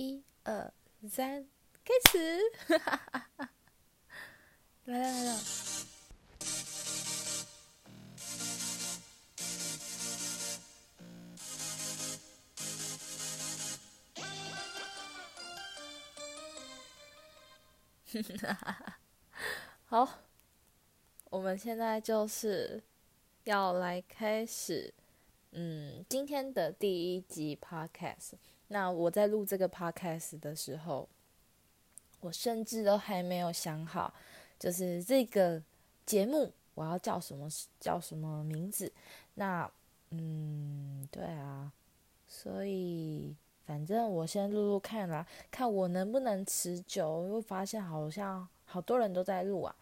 一二三，开始！来 了来了。好，我们现在就是要来开始，嗯，今天的第一集 podcast。那我在录这个 podcast 的时候，我甚至都还没有想好，就是这个节目我要叫什么叫什么名字。那，嗯，对啊，所以反正我先录录看啦，看我能不能持久。因为发现好像好多人都在录啊，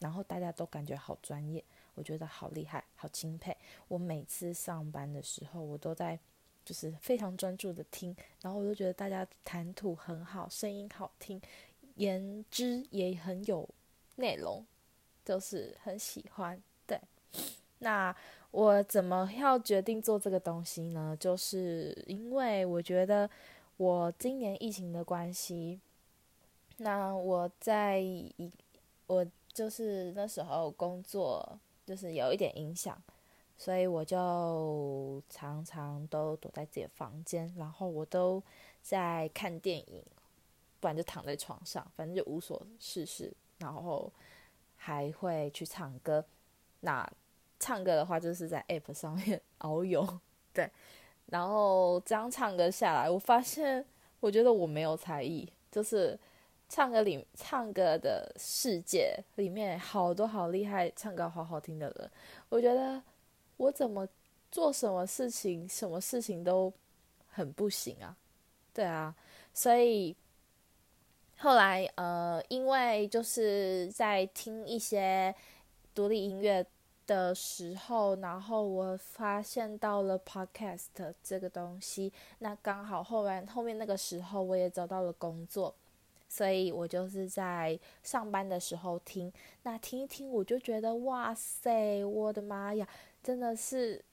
然后大家都感觉好专业，我觉得好厉害，好钦佩。我每次上班的时候，我都在。就是非常专注的听，然后我就觉得大家谈吐很好，声音好听，言之也很有内容，就是很喜欢。对，那我怎么要决定做这个东西呢？就是因为我觉得我今年疫情的关系，那我在一我就是那时候工作就是有一点影响。所以我就常常都躲在自己的房间，然后我都在看电影，不然就躺在床上，反正就无所事事。然后还会去唱歌，那唱歌的话就是在 App 上面 遨游，对。然后这样唱歌下来，我发现我觉得我没有才艺，就是唱歌里唱歌的世界里面好多好厉害、唱歌好好听的人，我觉得。我怎么做什么事情，什么事情都很不行啊，对啊，所以后来呃，因为就是在听一些独立音乐的时候，然后我发现到了 podcast 这个东西，那刚好后来后面那个时候我也找到了工作，所以我就是在上班的时候听，那听一听我就觉得哇塞，我的妈呀！真的是，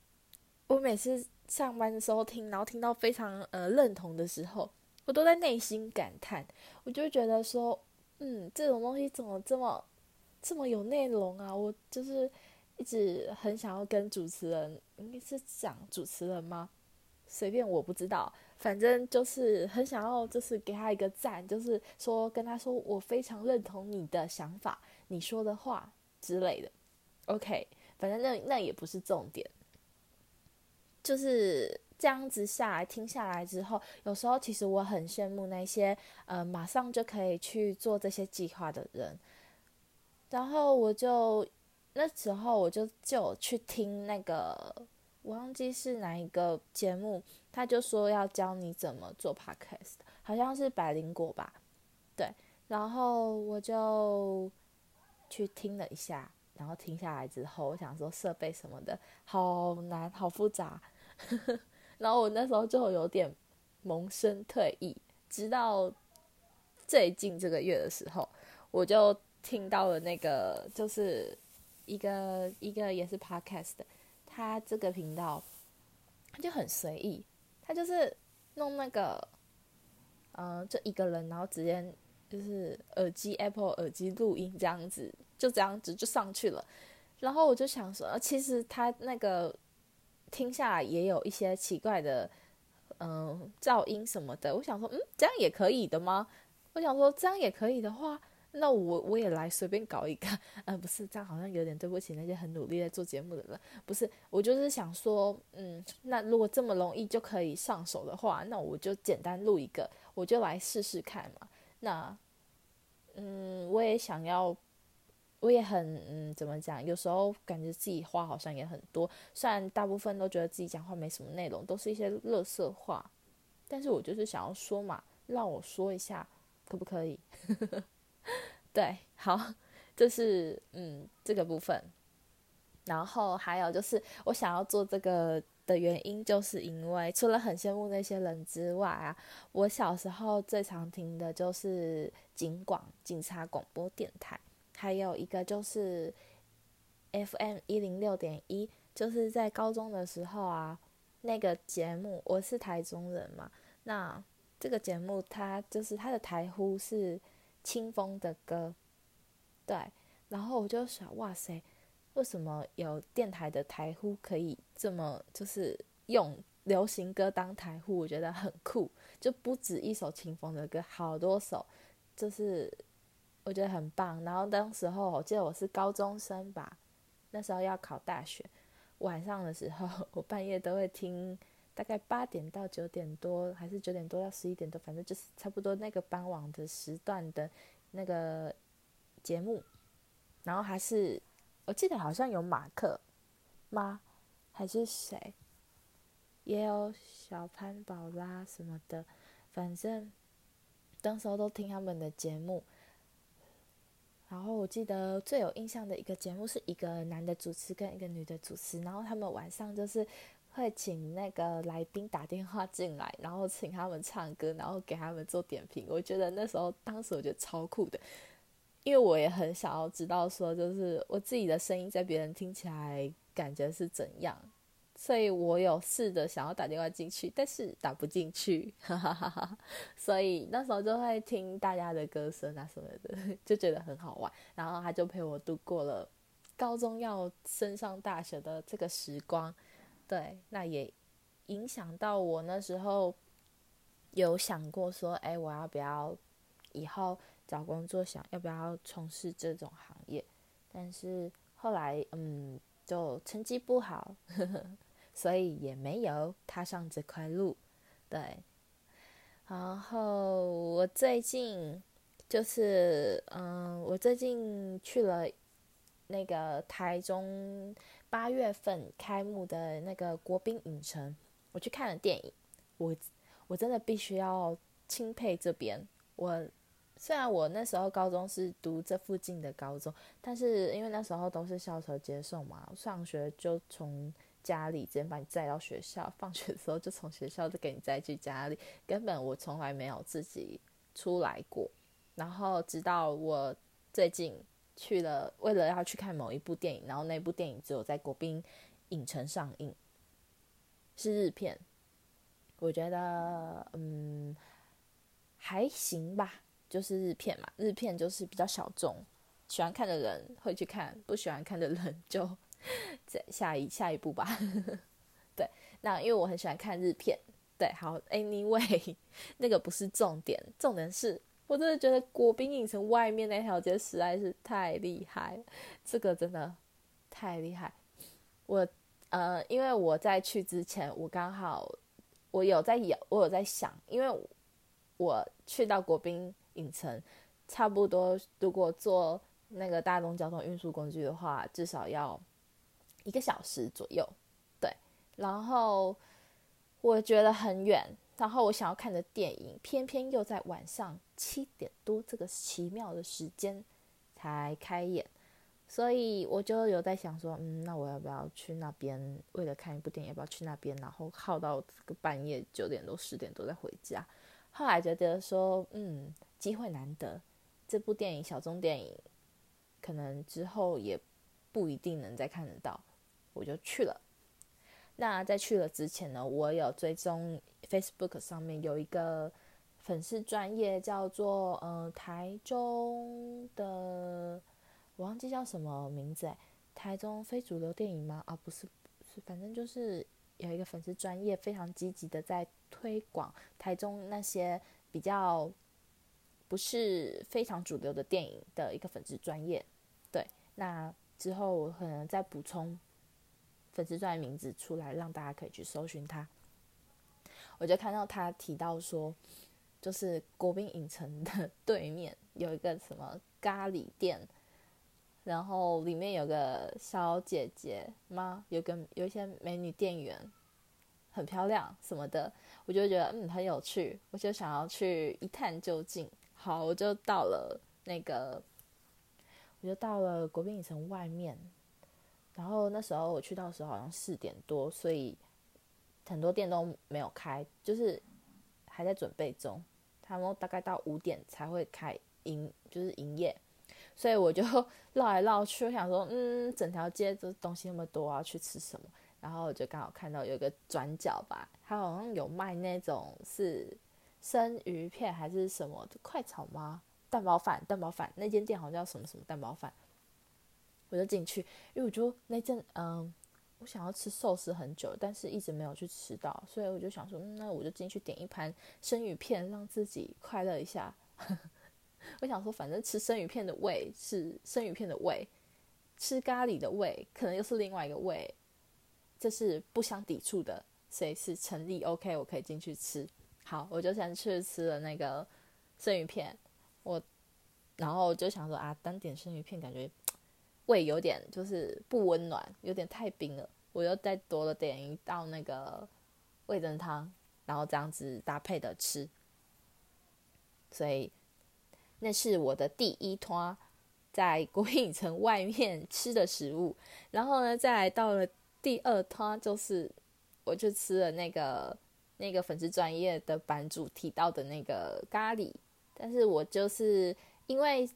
我每次上班的时候听，然后听到非常呃认同的时候，我都在内心感叹，我就觉得说，嗯，这种东西怎么这么这么有内容啊？我就是一直很想要跟主持人，应该是讲主持人吗？随便，我不知道，反正就是很想要，就是给他一个赞，就是说跟他说，我非常认同你的想法，你说的话之类的。OK。反正那那也不是重点，就是这样子下来听下来之后，有时候其实我很羡慕那些呃马上就可以去做这些计划的人。然后我就那时候我就就去听那个，我忘记是哪一个节目，他就说要教你怎么做 podcast，好像是百灵果吧，对。然后我就去听了一下。然后停下来之后，我想说设备什么的好难，好复杂。然后我那时候就有点萌生退意，直到最近这个月的时候，我就听到了那个就是一个一个也是 podcast，他这个频道他就很随意，他就是弄那个嗯、呃，就一个人，然后直接就是耳机 Apple 耳机录音这样子。就这样子就上去了，然后我就想说，其实他那个听下来也有一些奇怪的，嗯、噪音什么的。我想说，嗯，这样也可以的吗？我想说，这样也可以的话，那我我也来随便搞一个。嗯、不是，这样好像有点对不起那些很努力在做节目的人。不是，我就是想说，嗯，那如果这么容易就可以上手的话，那我就简单录一个，我就来试试看嘛。那，嗯，我也想要。我也很嗯，怎么讲？有时候感觉自己话好像也很多，虽然大部分都觉得自己讲话没什么内容，都是一些乐色话，但是我就是想要说嘛，让我说一下，可不可以？对，好，就是嗯这个部分。然后还有就是我想要做这个的原因，就是因为除了很羡慕那些人之外啊，我小时候最常听的就是警广警察广播电台。还有一个就是 FM 一零六点一，就是在高中的时候啊，那个节目，我是台中人嘛，那这个节目它就是它的台呼是清风的歌，对，然后我就想，哇塞，为什么有电台的台呼可以这么就是用流行歌当台呼？我觉得很酷，就不止一首清风的歌，好多首，就是我觉得很棒。然后当时候我记得我是高中生吧，那时候要考大学，晚上的时候 我半夜都会听。大概八点到九点多，还是九点多到十一点多，反正就是差不多那个傍晚的时段的那个节目。然后还是我记得好像有马克吗？还是谁？也有小潘宝拉什么的。反正当时候都听他们的节目。然后我记得最有印象的一个节目是一个男的主持跟一个女的主持，然后他们晚上就是。会请那个来宾打电话进来，然后请他们唱歌，然后给他们做点评。我觉得那时候，当时我觉得超酷的，因为我也很想要知道说，就是我自己的声音在别人听起来感觉是怎样，所以我有试着想要打电话进去，但是打不进去，哈哈哈哈。所以那时候就会听大家的歌声啊什么的，就觉得很好玩。然后他就陪我度过了高中要升上大学的这个时光。对，那也影响到我那时候有想过说，哎，我要不要以后找工作，想要不要从事这种行业？但是后来，嗯，就成绩不好，呵呵，所以也没有踏上这块路。对，然后我最近就是，嗯，我最近去了那个台中。八月份开幕的那个国宾影城，我去看了电影。我我真的必须要钦佩这边。我虽然我那时候高中是读这附近的高中，但是因为那时候都是校车接送嘛，上学就从家里直接把你载到学校，放学的时候就从学校就给你载去家里，根本我从来没有自己出来过。然后直到我最近。去了，为了要去看某一部电影，然后那部电影只有在国宾影城上映，是日片。我觉得，嗯，还行吧，就是日片嘛，日片就是比较小众，喜欢看的人会去看，不喜欢看的人就 在下一下一步吧。对，那因为我很喜欢看日片，对，好，Anyway，那个不是重点，重点是。我真的觉得国宾影城外面那条街实在是太厉害，这个真的太厉害。我呃，因为我在去之前，我刚好我有在有我有在想，因为我去到国宾影城，差不多如果坐那个大众交通运输工具的话，至少要一个小时左右。对，然后我觉得很远。然后我想要看的电影，偏偏又在晚上七点多这个奇妙的时间才开演，所以我就有在想说，嗯，那我要不要去那边？为了看一部电影，要不要去那边？然后耗到这个半夜九点多、十点多再回家。后来觉得说，嗯，机会难得，这部电影小众电影，可能之后也不一定能再看得到，我就去了。那在去了之前呢，我有追踪 Facebook 上面有一个粉丝专业叫做呃台中的，我忘记叫什么名字哎，台中非主流电影吗？啊不是，是反正就是有一个粉丝专业非常积极的在推广台中那些比较不是非常主流的电影的一个粉丝专业。对，那之后我可能再补充。粉丝专页名字出来，让大家可以去搜寻他。我就看到他提到说，就是国宾影城的对面有一个什么咖喱店，然后里面有个小姐姐吗？有个有一些美女店员，很漂亮什么的，我就觉得嗯很有趣，我就想要去一探究竟。好，我就到了那个，我就到了国宾影城外面。然后那时候我去到的时候好像四点多，所以很多店都没有开，就是还在准备中。他们大概到五点才会开营，就是营业。所以我就 绕来绕去，我想说，嗯，整条街这东西那么多，要去吃什么？然后我就刚好看到有一个转角吧，他好像有卖那种是生鱼片还是什么快炒吗？蛋包饭，蛋包饭，那间店好像叫什么什么蛋包饭。我就进去，因为我就那阵嗯，我想要吃寿司很久，但是一直没有去吃到，所以我就想说，嗯、那我就进去点一盘生鱼片，让自己快乐一下。我想说，反正吃生鱼片的胃是生鱼片的胃，吃咖喱的胃可能又是另外一个胃，这是不相抵触的，所以是成立。OK，我可以进去吃。好，我就先去吃了那个生鱼片。我然后就想说啊，单点生鱼片感觉胃有点就是不温暖，有点太冰了。我又再多了点一道那个味噌汤，然后这样子搭配的吃，所以。那是我的第一摊在国影城外面吃的食物，然后呢，再来到了第二摊，就是我就吃了那个那个粉丝专业的版主提到的那个咖喱，但是我就是因为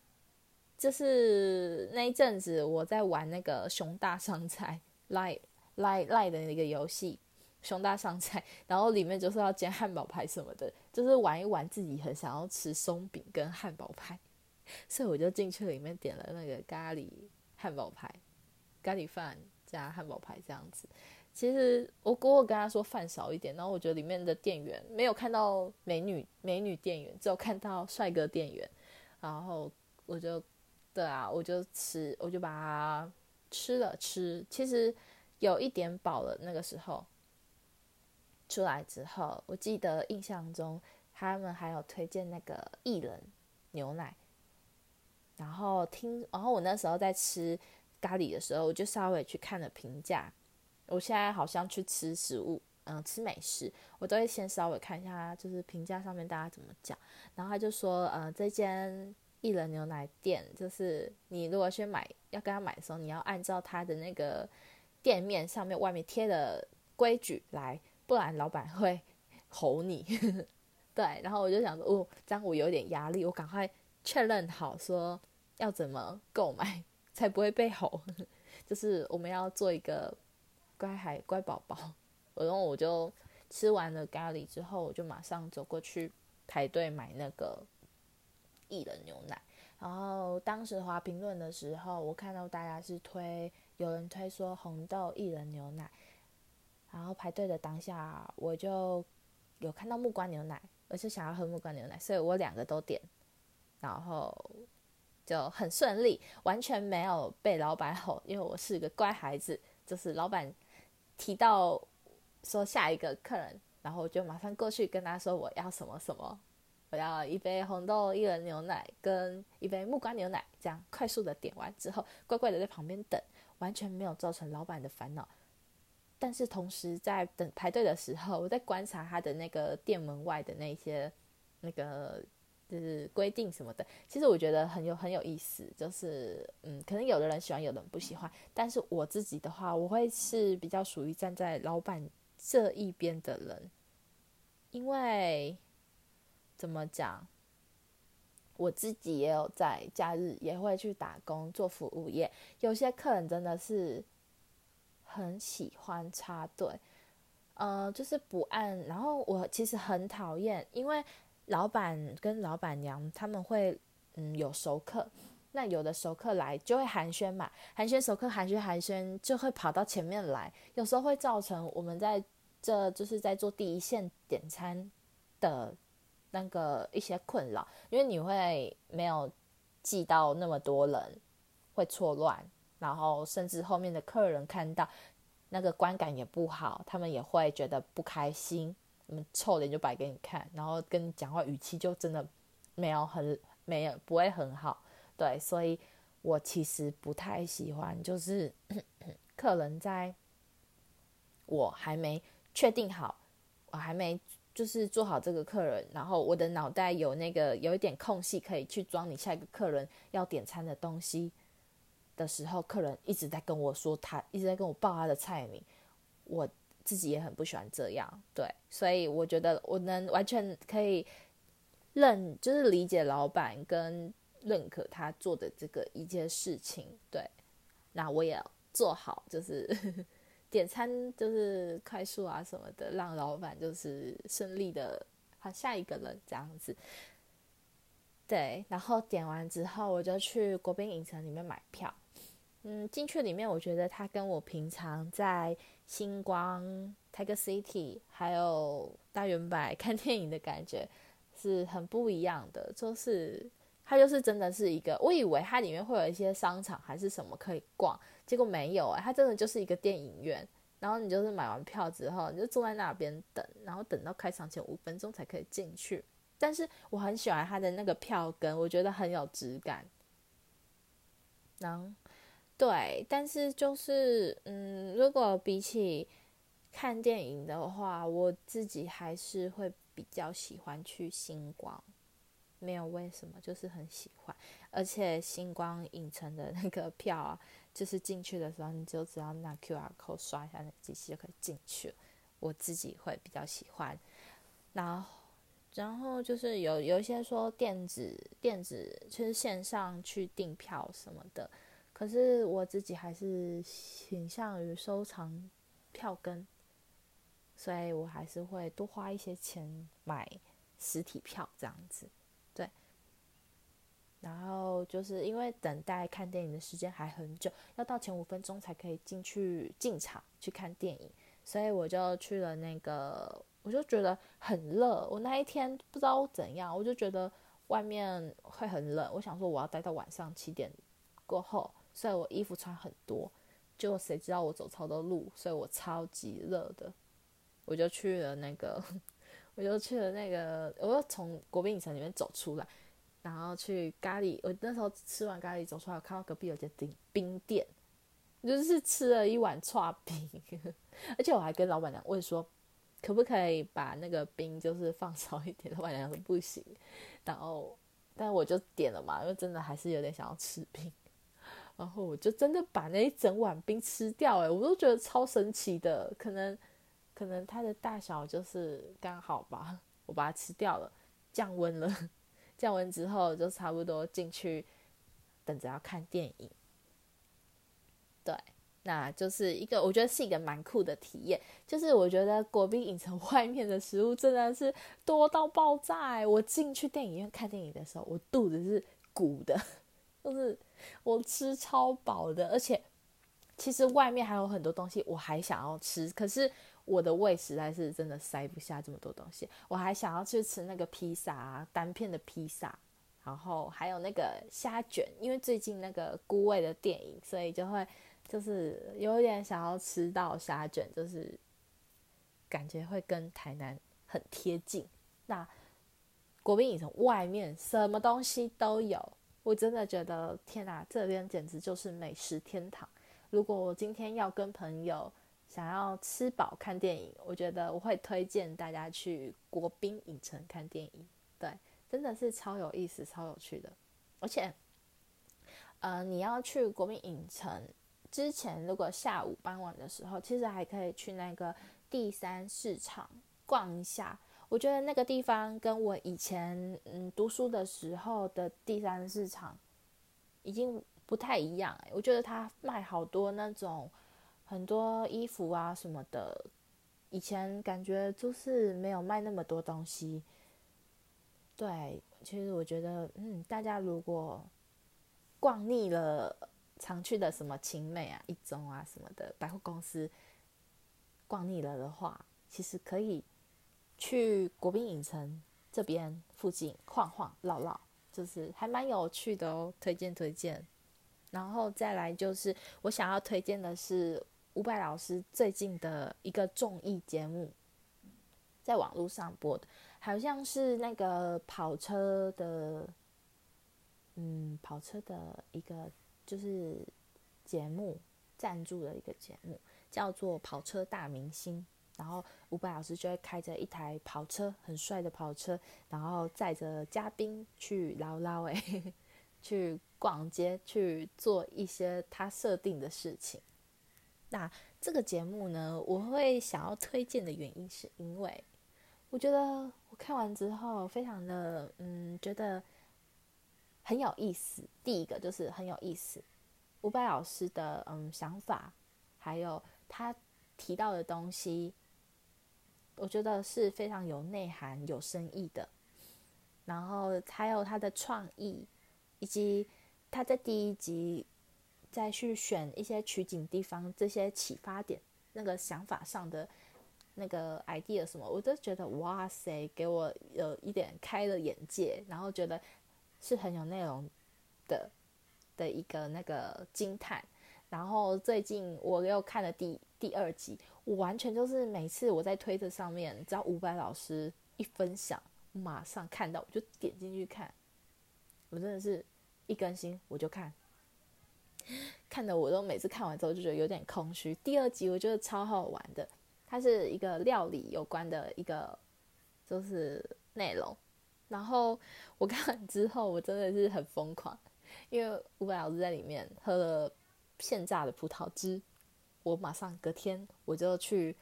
就是那一阵子我在玩那个熊大上菜赖赖赖的那个游戏。熊大上菜，然后里面就是要煎汉堡排什么的，就是玩一玩，自己很想要吃松饼跟汉堡排，所以我就进去里面点了那个咖喱汉堡排，咖喱饭加汉堡排这样子。其实我姑姑跟他说饭少一点，然后我觉得里面的店员没有看到美女美女店员，只有看到帅哥店员，然后我就对啊，我就吃，我就把它吃了吃，其实有一点饱了那个时候。出来之后，我记得印象中他们还有推荐那个薏仁牛奶，然后听，然后我那时候在吃咖喱的时候，我就稍微去看了评价。我现在好像去吃食物，嗯，吃美食，我都会先稍微看一下，就是评价上面大家怎么讲。然后他就说，呃，这间一人牛奶店，就是你如果去买，要跟他买的时候，你要按照他的那个店面上面外面贴的规矩来。不然老板会吼你，对，然后我就想说，哦，这样我有点压力，我赶快确认好说要怎么购买才不会被吼，就是我们要做一个乖孩乖宝宝。然后我就吃完了咖喱之后，我就马上走过去排队买那个薏仁牛奶。然后当时滑评论的时候，我看到大家是推，有人推说红豆薏仁牛奶。然后排队的当下，我就有看到木瓜牛奶，而且想要喝木瓜牛奶，所以我两个都点，然后就很顺利，完全没有被老板吼，因为我是个乖孩子。就是老板提到说下一个客人，然后我就马上过去跟他说我要什么什么，我要一杯红豆薏仁牛奶跟一杯木瓜牛奶，这样快速的点完之后，乖乖的在旁边等，完全没有造成老板的烦恼。但是同时在等排队的时候，我在观察他的那个店门外的那些那个就是规定什么的。其实我觉得很有很有意思，就是嗯，可能有的人喜欢，有的人不喜欢。但是我自己的话，我会是比较属于站在老板这一边的人，因为怎么讲，我自己也有在假日也会去打工做服务业，有些客人真的是。很喜欢插队，呃，就是不按。然后我其实很讨厌，因为老板跟老板娘他们会，嗯，有熟客，那有的熟客来就会寒暄嘛，寒暄熟客寒暄寒暄就会跑到前面来，有时候会造成我们在这就是在做第一线点餐的那个一些困扰，因为你会没有记到那么多人，会错乱。然后甚至后面的客人看到那个观感也不好，他们也会觉得不开心，你们臭脸就摆给你看，然后跟你讲话语气就真的没有很没有不会很好，对，所以我其实不太喜欢，就是 客人在我还没确定好，我还没就是做好这个客人，然后我的脑袋有那个有一点空隙可以去装你下一个客人要点餐的东西。的时候，客人一直在跟我说他，一直在跟我报他的菜名，我自己也很不喜欢这样，对，所以我觉得我能完全可以认，就是理解老板跟认可他做的这个一件事情，对，那我也做好，就是 点餐就是快速啊什么的，让老板就是顺利的，换下一个人这样子。对，然后点完之后，我就去国宾影城里面买票。嗯，进去里面，我觉得它跟我平常在星光、Tiger City 还有大远百看电影的感觉是很不一样的。就是它就是真的是一个，我以为它里面会有一些商场还是什么可以逛，结果没有哎、它真的就是一个电影院。然后你就是买完票之后，你就坐在那边等，然后等到开场前五分钟才可以进去。但是我很喜欢它的那个票根，我觉得很有质感。然后。对，但是就是，嗯，如果比起看电影的话，我自己还是会比较喜欢去星光，没有为什么，就是很喜欢。而且星光影城的那个票啊，就是进去的时候，你就只要拿 QR code 刷一下那机器就可以进去。我自己会比较喜欢。然后，然后就是有有一些说电子电子，就是线上去订票什么的。可是我自己还是倾向于收藏票根，所以我还是会多花一些钱买实体票这样子，然后就是因为等待看电影的时间还很久，要到前五分钟才可以进去进场去看电影，所以我就去了那个，我就觉得很热。我那一天不知道怎样，我就觉得外面会很冷，我想说我要待到晚上七点过后。所以我衣服穿很多，就谁知道我走超多路，所以我超级热的，我就去了那个，我就去了那个，我又从国宾影城里面走出来，然后去咖喱，我那时候吃完咖喱走出来，我看到隔壁有间冰冰店，就是吃了一碗串冰，而且我还跟老板娘问说，可不可以把那个冰就是放少一点，老板娘说不行，然后但我就点了嘛，因为真的还是有点想要吃冰。然后我就真的把那一整碗冰吃掉，哎，我都觉得超神奇的，可能，可能它的大小就是刚好吧，我把它吃掉了，降温了，降温之后就差不多进去，等着要看电影。对，那就是一个我觉得是一个蛮酷的体验，就是我觉得国宾影城外面的食物真的是多到爆炸，我进去电影院看电影的时候，我肚子是鼓的，就是。我吃超饱的，而且其实外面还有很多东西我还想要吃，可是我的胃实在是真的塞不下这么多东西。我还想要去吃那个披萨啊，单片的披萨，然后还有那个虾卷，因为最近那个孤味的电影，所以就会就是有点想要吃到虾卷，就是感觉会跟台南很贴近。那国宾影城外面什么东西都有。我真的觉得天哪，这边简直就是美食天堂。如果我今天要跟朋友想要吃饱看电影，我觉得我会推荐大家去国宾影城看电影。对，真的是超有意思、超有趣的。而且，呃，你要去国宾影城之前，如果下午傍晚的时候，其实还可以去那个第三市场逛一下。我觉得那个地方跟我以前嗯读书的时候的第三市场已经不太一样哎，我觉得他卖好多那种很多衣服啊什么的，以前感觉就是没有卖那么多东西。对，其实我觉得嗯，大家如果逛腻了常去的什么勤美啊、一中啊什么的百货公司，逛腻了的话，其实可以。去国宾影城这边附近晃晃绕绕，就是还蛮有趣的哦，推荐推荐。然后再来就是我想要推荐的是伍佰老师最近的一个综艺节目，在网络上播的，好像是那个跑车的，嗯，跑车的一个就是节目赞助的一个节目，叫做《跑车大明星》。然后伍佰老师就会开着一台跑车，很帅的跑车，然后载着嘉宾去捞捞诶，去逛街，去做一些他设定的事情。那这个节目呢，我会想要推荐的原因是因为，我觉得我看完之后非常的嗯，觉得很有意思。第一个就是很有意思，伍佰老师的嗯想法，还有他提到的东西。我觉得是非常有内涵、有深意的。然后还有他的创意，以及他在第一集再去选一些取景地方，这些启发点，那个想法上的那个 idea 什么，我都觉得哇塞，给我有一点开了眼界，然后觉得是很有内容的的一个那个惊叹。然后最近我又看了第第二集，我完全就是每次我在推特上面，只要伍佰老师一分享。马上看到我就点进去看，我真的是一更新我就看，看的我都每次看完之后就觉得有点空虚。第二集我觉得超好玩的，它是一个料理有关的一个就是内容，然后我看完之后我真的是很疯狂，因为伍佰老师在里面喝了现榨的葡萄汁，我马上隔天我就去。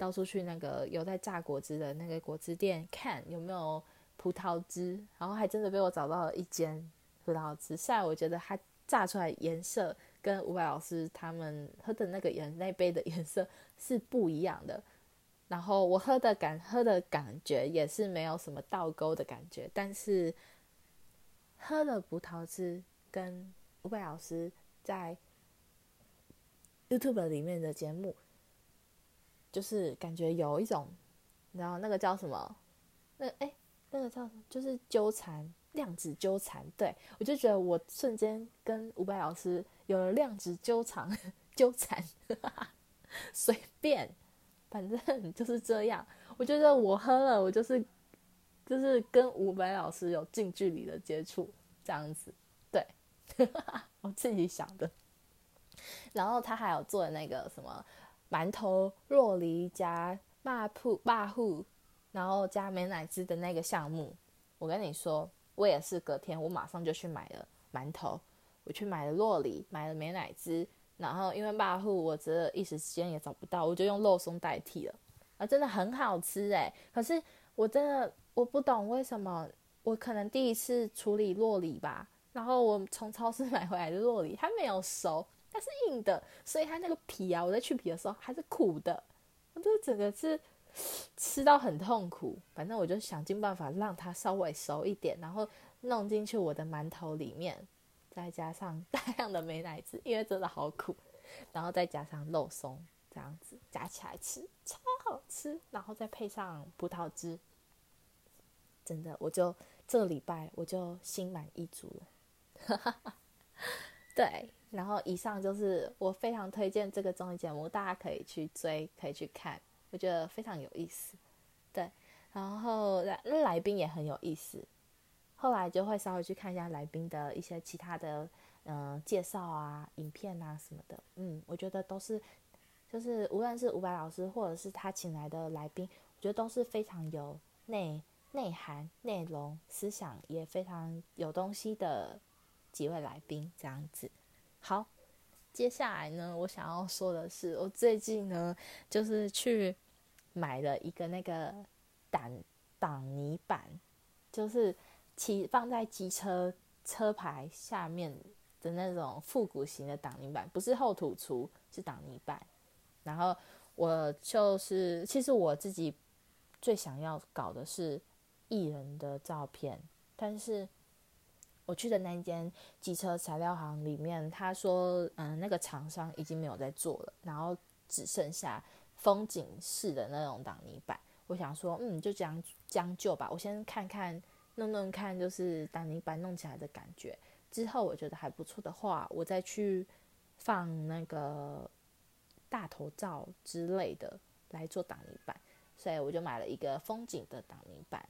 到处去那个有在榨果汁的那个果汁店看有没有葡萄汁，然后还真的被我找到了一间葡萄汁。虽然我觉得它榨出来颜色跟伍佰老师他们喝的那个颜那杯的颜色是不一样的，然后我喝的感喝的感觉也是没有什么倒钩的感觉，但是喝了葡萄汁跟伍佰老师在 YouTube 里面的节目。就是感觉有一种，然后那个叫什么？那哎，那个叫什么？就是纠缠，量子纠缠。对，我就觉得我瞬间跟伍佰老师有了量子纠缠，纠缠，随便，反正就是这样。我觉得我喝了，我就是就是跟伍佰老师有近距离的接触，这样子。对，我自己想的。然后他还有做那个什么？馒头、若梨加霸铺霸户，然后加美乃滋的那个项目，我跟你说，我也是隔天我马上就去买了馒头，我去买了洛梨，买了美乃滋，然后因为霸户我觉得一时之间也找不到，我就用肉松代替了，啊，真的很好吃哎！可是我真的我不懂为什么，我可能第一次处理洛梨吧，然后我从超市买回来的洛梨它没有熟。它是硬的，所以它那个皮啊，我在去皮的时候还是苦的，我就整个是吃到很痛苦。反正我就想尽办法让它稍微熟一点，然后弄进去我的馒头里面，再加上大量的美乃滋，因为真的好苦，然后再加上肉松，这样子夹起来吃，超好吃。然后再配上葡萄汁，真的，我就这个礼拜我就心满意足了。对。然后以上就是我非常推荐这个综艺节目，大家可以去追，可以去看，我觉得非常有意思。对，然后来来宾也很有意思，后来就会稍微去看一下来宾的一些其他的嗯、呃、介绍啊、影片啊什么的。嗯，我觉得都是，就是无论是伍佰老师或者是他请来的来宾，我觉得都是非常有内内涵、内容、思想也非常有东西的几位来宾，这样子。好，接下来呢，我想要说的是，我最近呢，就是去买了一个那个挡挡泥板，就是骑放在机车车牌下面的那种复古型的挡泥板，不是厚土厨，是挡泥板。然后我就是，其实我自己最想要搞的是艺人的照片，但是。我去的那间机车材料行里面，他说，嗯，那个厂商已经没有在做了，然后只剩下风景式的那种挡泥板。我想说，嗯，就这样将就吧，我先看看弄弄看，就是挡泥板弄起来的感觉。之后我觉得还不错的话，我再去放那个大头照之类的来做挡泥板。所以我就买了一个风景的挡泥板。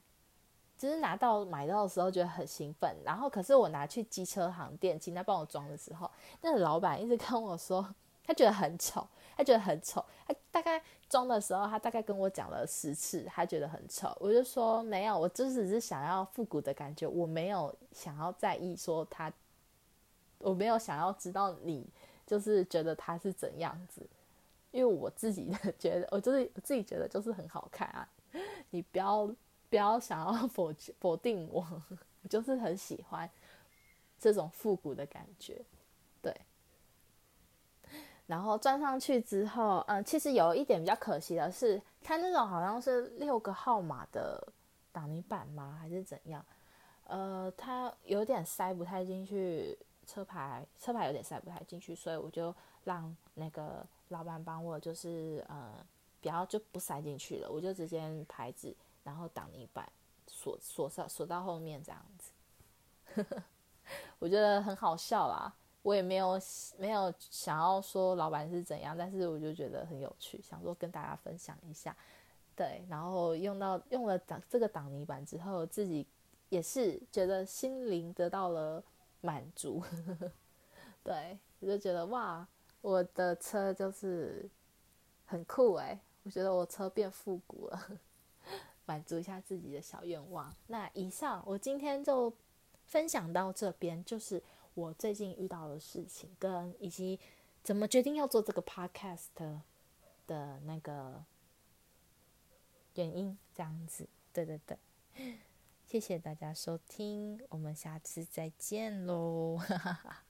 只是拿到买到的时候觉得很兴奋，然后可是我拿去机车行店请他帮我装的时候，那个老板一直跟我说他觉得很丑，他觉得很丑。他大概装的时候，他大概跟我讲了十次，他觉得很丑。我就说没有，我就只是想要复古的感觉，我没有想要在意说他，我没有想要知道你就是觉得他是怎样子，因为我自己的 觉得，我就是我自己觉得就是很好看啊，你不要。不要想要 否否定我，我就是很喜欢这种复古的感觉，对。然后装上去之后，嗯，其实有一点比较可惜的是，它那种好像是六个号码的挡泥板吗？还是怎样？呃，它有点塞不太进去车牌，车牌有点塞不太进去，所以我就让那个老板帮我，就是呃，不要就不塞进去了，我就直接牌子，然后挡泥板锁锁上锁到后面这样子，我觉得很好笑啦。我也没有没有想要说老板是怎样，但是我就觉得很有趣，想说跟大家分享一下。对，然后用到用了挡这个挡泥板之后，自己也是觉得心灵得到了满足。对，我就觉得哇，我的车就是很酷诶，我觉得我车变复古了，满足一下自己的小愿望。那以上我今天就分享到这边，就是。我最近遇到的事情，跟以及怎么决定要做这个 podcast 的那个原因，这样子，对对对，谢谢大家收听，我们下次再见喽。